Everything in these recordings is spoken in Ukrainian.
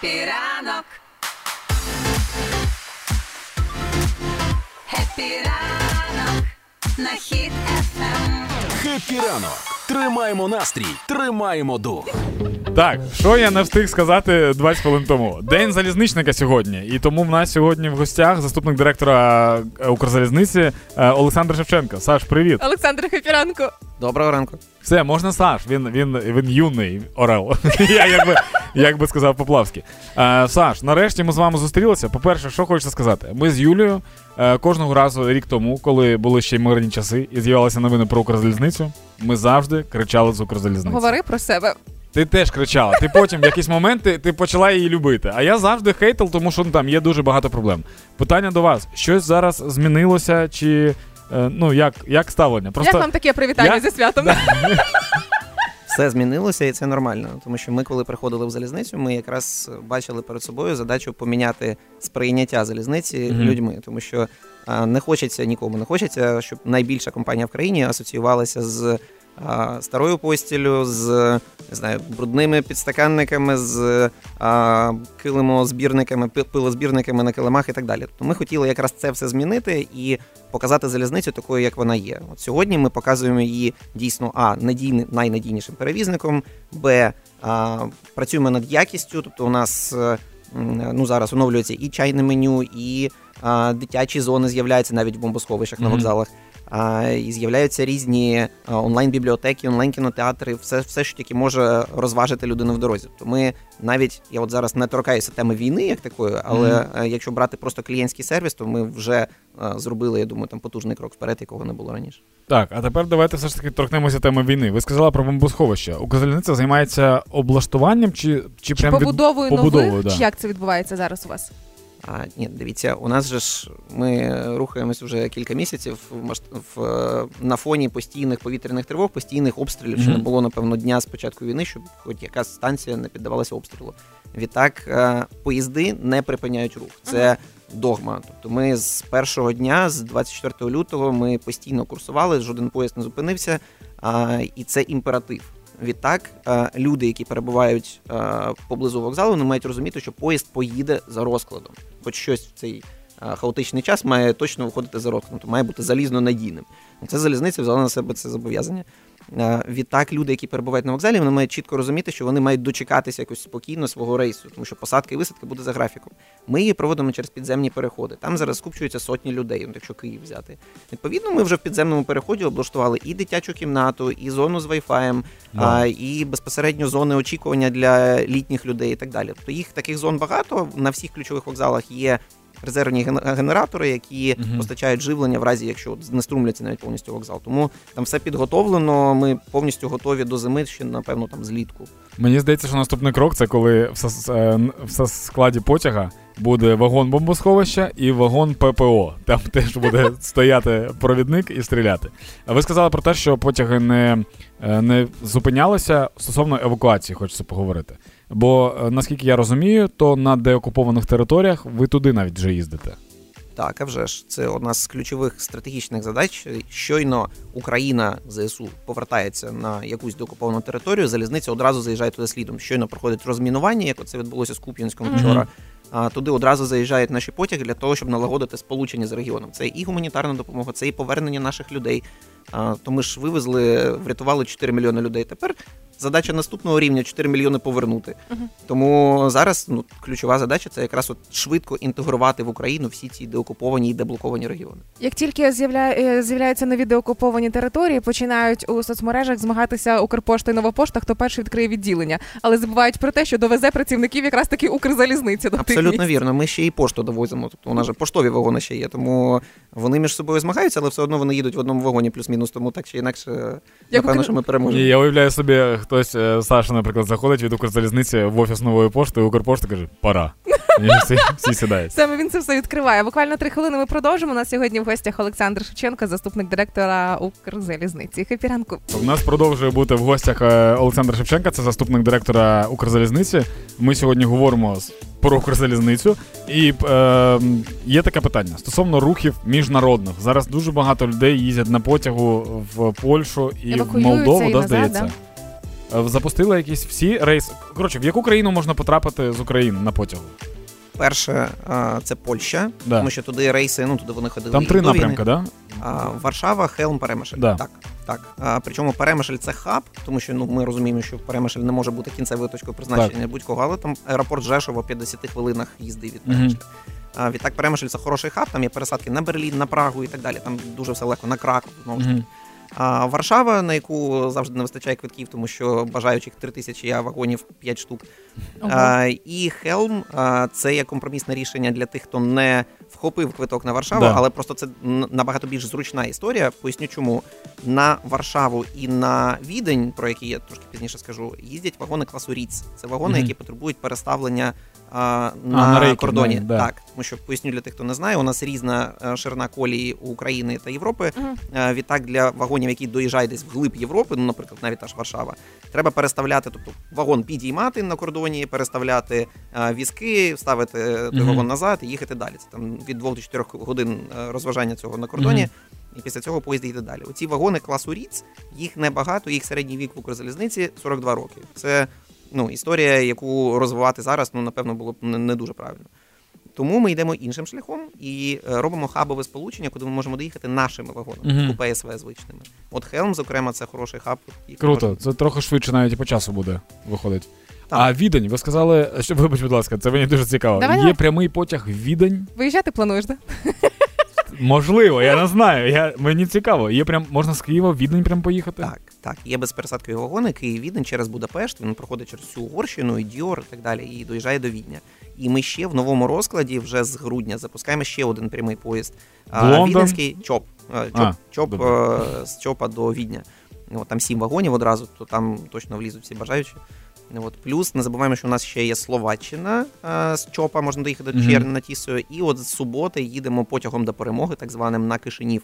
Happy ранок. Happy ранок. На Хіт FM. Happy ранок! Тримаємо настрій, тримаємо дух. Так, що я не встиг сказати 20 хвилин тому. День залізничника сьогодні. І тому в нас сьогодні в гостях заступник директора е, Укрзалізниці е, Олександр Шевченко. Саш, привіт. Олександр Happy ранок. Доброго ранку. Все, можна Саш, він він, він юний орел. Я як би, як би сказав Поплавський. Е, Саш, нарешті ми з вами зустрілися. По-перше, що хочеться сказати? Ми з Юлією е, кожного разу рік тому, коли були ще мирні часи і з'явилися новини про Укрзалізницю, ми завжди кричали з Укрзалізниці. Говори про себе. Ти теж кричала. Ти потім в якийсь момент ти, почала її любити. А я завжди хейтил, тому що ну, там є дуже багато проблем. Питання до вас: щось зараз змінилося, чи е, ну як, як ставлення? Як вам таке привітання Я- зі святом? Все змінилося і це нормально, тому що ми, коли приходили в залізницю, ми якраз бачили перед собою задачу поміняти сприйняття залізниці Мгм. людьми, тому що не хочеться нікому, не хочеться, щоб найбільша компанія в країні асоціювалася з а, старою постілю, з не знаю, брудними підстаканниками, з а, килимозбірниками, пилозбірниками на килимах і так далі. Тобто ми хотіли якраз це все змінити і показати залізницю такою, як вона є. От сьогодні ми показуємо її дійсно а надійним найнадійнішим перевізником, б а, працюємо над якістю. Тобто, у нас е, ну зараз оновлюється і чайне меню, і а, дитячі зони з'являються навіть в бомбосховищах на вокзалах. І з'являються різні онлайн-бібліотеки, онлайн-кінотеатри, все, все, що тільки може розважити людину в дорозі. Тобто ми навіть я от зараз не торкаюся теми війни як такої, але е, якщо брати просто клієнтський сервіс, то ми вже е, зробили, я думаю, там потужний крок вперед, якого не було раніше. Так, а тепер давайте все ж таки торкнемося теми війни. Ви сказали про бомбосховище. Укрзалізниця займається облаштуванням чи, чи Чи прям від- побудовою побудовою, нових? да. Чи як це відбувається зараз у вас? А ні, дивіться, у нас же ж ми рухаємось вже кілька місяців в, в е, на фоні постійних повітряних тривог, постійних обстрілів. Що не було напевно дня з початку війни, щоб хоч якась станція не піддавалася обстрілу. Відтак е, поїзди не припиняють рух. Це догма. Тобто, ми з першого дня, з 24 лютого, ми постійно курсували, жоден поїзд не зупинився, а, і це імператив. Відтак, е, люди, які перебувають е, поблизу вокзалу, вони мають розуміти, що поїзд поїде за розкладом. Хоч щось в цей е, хаотичний час має точно виходити за розкладом, то має бути залізно надійним. Це залізниця взяла на себе це зобов'язання. Е, Відтак, люди, які перебувають на вокзалі, вони мають чітко розуміти, що вони мають дочекатися якось спокійно свого рейсу, тому що посадка і висадка буде за графіком. Ми її проводимо через підземні переходи. Там зараз скупчуються сотні людей, якщо Київ взяти. Відповідно, ми вже в підземному переході облаштували і дитячу кімнату, і зону з вайфаєм, а, і безпосередньо зони очікування для літніх людей і так далі. Тобто їх таких зон багато. На всіх ключових вокзалах є резервні ген- генератори, які угу. постачають живлення в разі, якщо от знеструмляться навіть повністю вокзал. Тому там все підготовлено. Ми повністю готові до зими ще, напевно, там злітку. Мені здається, що наступний крок це коли в, сос- е, в складі потяга буде вагон бомбосховища і вагон ППО. Там теж буде стояти провідник і стріляти. А ви сказали про те, що потяги не, е, не зупинялися стосовно евакуації, хочеться поговорити. Бо е, наскільки я розумію, то на деокупованих територіях ви туди навіть вже їздите. Так, а вже ж це одна з ключових стратегічних задач. Щойно Україна ЗСУ повертається на якусь деокуповану територію. Залізниця одразу заїжджає туди слідом. Щойно проходить розмінування, як це відбулося з Куп'янськом вчора. А туди одразу заїжджають наші потяги для того, щоб налагодити сполучення з регіоном. Це і гуманітарна допомога, це і повернення наших людей. То ми ж вивезли, врятували 4 мільйони людей. Тепер задача наступного рівня 4 мільйони повернути. Мгм. Тому зараз ну, ключова задача це якраз от швидко інтегрувати в Україну всі ці деокуповані і деблоковані регіони. Як тільки е, з'являються нові деокуповані території, починають у соцмережах змагатися Укрпошта і Новопошта, хто перший відкриє відділення, але забувають про те, що довезе працівників якраз таки Укрзалізниці до тих Абсолютно місць. вірно. Ми ще і пошту довозимо. Тобто у нас же поштові вагони ще є. Тому вони між собою змагаються, але все одно вони їдуть в одному вагоні, плюс-мінус. Тому так чи інакше, Як напевно, що ми переможемо. І я уявляю собі, хтось, е, Саша, наприклад, заходить від Укрзалізниці в офіс нової пошти, і Укрпошта каже, пора. І всі, всі сідають. Саме він це все відкриває. Буквально три хвилини ми продовжимо. У нас сьогодні в гостях Олександр Шевченко, заступник директора Укрзалізниці. Хепі ранку. У нас продовжує бути в гостях е, Олександр Шевченка, це заступник директора Укрзалізниці. Ми сьогодні говоримо з- про Укрзалізницю. І е, є таке питання стосовно рухів міжнародних. Зараз дуже багато людей їздять на потягу в Польщу і в Молдову, і да, назад, здається. е, запустила якісь всі рейси. Коротше, в яку країну можна потрапити з України на потягу? Перше, це Польща, Да. тому що туди рейси, ну туди вони ходили. Там три напрямки, да? Варшава, Хелм, Перемишль. Да. Так, так. А, причому Перемишль це хаб, тому що ну ми розуміємо, що Перемишль не може бути кінцевою точкою призначення будь-кого, але там аеропорт Жешова в 50 хвилинах їзди від. Перемишля. А, відтак Перемишль це хороший хаб, там є пересадки на Берлін, на Прагу і так далі. Там дуже все легко, на Краков, знову ж таки. А Варшава, на яку завжди не вистачає квитків, тому що бажаючих 3 тисячі, а вагонів 5 штук. Ого. А, і Хелм а, це є компромісне рішення для тих, хто не вхопив квиток на Варшаву, Да. але просто це набагато більш зручна історія. Поясню, чому на Варшаву і на Відень, про які я трошки пізніше скажу, їздять вагони класу Ріц. Це вагони, Мгм. які потребують переставлення а, на на, рейки, кордоні. да, да. Так, тому що поясню для тих, хто не знає, у нас різна е, ширина колії України та Європи. Е, Відтак для вагонів, які доїжджають десь вглиб Європи, ну, наприклад, навіть та ж Варшава, треба переставляти, тобто вагон підіймати на кордоні, переставляти е, візки, ставити той Мгм. вагон назад і їхати далі. Це там від 2 до 4 годин е, розважання цього на кордоні. І після цього поїзд йде далі. Оці вагони класу Ріц, їх небагато, їх середній вік в Укрзалізниці 42 роки. Це ну, історія, яку розвивати зараз, ну, напевно, було б не, не дуже правильно. Тому ми йдемо іншим шляхом і е, робимо хабове сполучення, куди ми можемо доїхати нашими вагонами, Мгм. купе СВ звичними. От Хелм, зокрема, це хороший хаб. Круто, можна- це трохи швидше навіть і по часу буде виходить. Так. А Відень, ви сказали, що вибач, будь ласка, це мені дуже цікаво. Давай, Є давай. прямий потяг в Відень? Виїжджати плануєш, да? Можливо, я не знаю. Я, мені цікаво. Є прям можна з Києва в Відень прям поїхати? Так, так, є безпересадкові вагони, Київ Відень через Будапешт, він проходить через всю Угорщину, і Дьйор і так далі, і доїжджає до Відня. І ми ще в новому розкладі, вже з грудня, запускаємо ще один прямий поїзд. Лондон? Віденський ЧОП. ЧОП, А, ЧОП добре. е, з ЧОПа до Відня. Там сім вагонів одразу, то там точно влізуть всі бажаючі. От. Плюс не забуваємо, що у нас ще є Словаччина е, з ЧОПа, можна доїхати до Черни на Тісою. І от з суботи їдемо потягом до перемоги, так званим на Кишинів.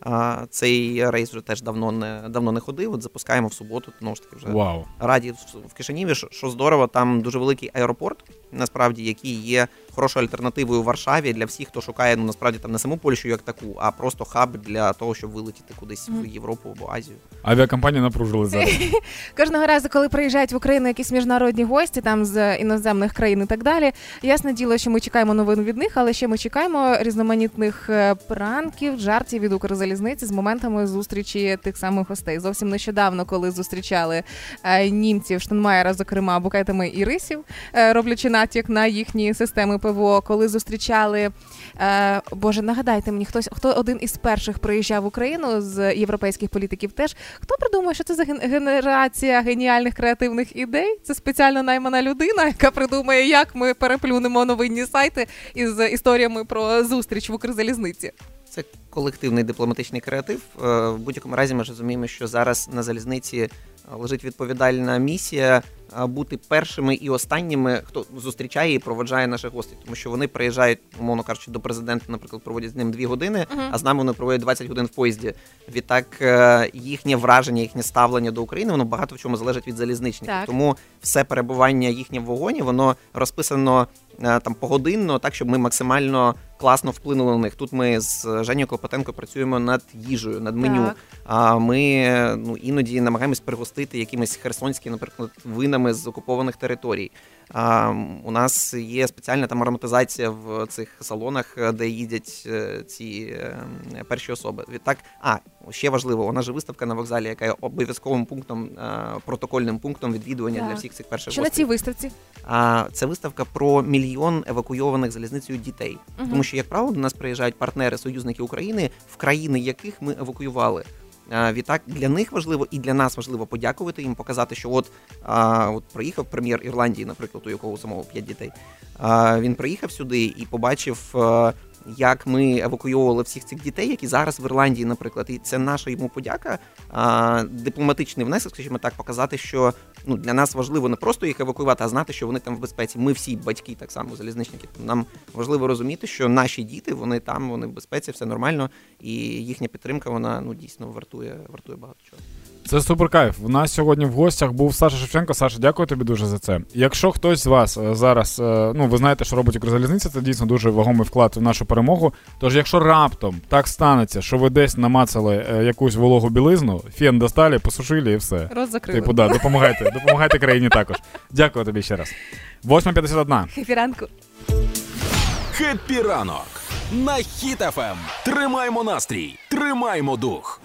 А, цей рейс вже теж давно не давно не ходив. От запускаємо в суботу. Знову ж таки, вже wow. раді в- в Кишиніві, що здорово, там дуже великий аеропорт, насправді, який є хорошою альтернативою в Варшаві для всіх, хто шукає ну насправді там не саму Польщу як таку, а просто хаб для того, щоб вилетіти кудись в Європу або Азію. Авіакомпанії напружили зараз. Кожного разу, коли приїжджають в Україну якісь міжнародні гості там з іноземних країн і так далі, ясне діло, що ми чекаємо новин від них, але ще ми чекаємо різноманітних е, пранків, жартів від Укрзалізниці з моментами зустрічі тих самих гостей. Зовсім нещодавно, коли зустрічали е, німців Штенмаєра, зокрема букетами ірисів, е, роблячи натяк на їхні системи ПВО, коли зустрічали. Е, Боже, нагадайте мені, хтось хто один із перших приїжджав в Україну з європейських політиків теж. Хто придумав, що це за генерація геніальних креативних ідей? Це спеціально наймана людина, яка придумає, як ми переплюнемо новинні сайти із історіями про зустріч в Укрзалізниці. Це колективний дипломатичний креатив. Е, В будь-якому разі ми розуміємо, що зараз на залізниці лежить відповідальна місія бути першими і останніми, хто зустрічає і проводжає наших гостей, тому що вони приїжджають, умовно кажучи, до президента, наприклад, проводять з ним дві години, Мгм. а з нами вони проводять 20 годин в поїзді. Відтак е, їхнє враження, їхнє ставлення до України, воно багато в чому залежить від залізничників. Так. Тому все перебування їхнє в вагоні, воно розписано е, там погодинно, так щоб ми максимально класно вплинули на них. Тут ми з Женєю Клопотенко працюємо над їжею, над меню. Так. А ми ну іноді намагаємось пригостити якимись херсонськими, наприклад, винами з окупованих територій. А, у нас є спеціальна там ароматизація в цих салонах, е, де їдять е, ці е, перші особи. Відтак, а ще важливо, у нас же виставка на вокзалі, яка є обов'язковим пунктом, протокольним пунктом відвідування Так. для всіх цих перших Що на цій виставці? А це виставка про мільйон евакуйованих залізницею дітей. Мгм. Тому що, як правило, до нас приїжджають партнери, союзники України, в країни яких ми евакуювали. Відтак для них важливо і для нас важливо подякувати їм, показати, що от, а, от приїхав прем'єр Ірландії, наприклад, у якого самого п'ять дітей. А, він приїхав сюди і побачив, а, як ми евакуйовували всіх цих дітей, які зараз в Ірландії, наприклад. І це наша йому подяка, а, дипломатичний внесок, скажімо так, показати, що ну для нас важливо не просто їх евакуювати, а знати, що вони там в безпеці. Ми всі батьки, так само залізничники. Нам важливо розуміти, що наші діти вони там, вони в безпеці, все нормально, і їхня підтримка вона ну дійсно вартує, вартує багато чого. Це супер кайф. У нас сьогодні в гостях був Саша Шевченко. Саша, дякую тобі дуже за це. Якщо хтось з вас е, зараз, е, ну ви знаєте, що робить Укрзалізниця, це дійсно дуже вагомий вклад в нашу перемогу. Тож, якщо раптом так станеться, що ви десь намацали е, якусь вологу білизну, фен достали, посушили і все. Роз закрили. Типу, да, допомагайте, допомагайте країні також. Дякую тобі ще раз. 8.51. Happy ранку. Happy ранок на Хіт FM. Тримаймо настрій, тримаймо дух.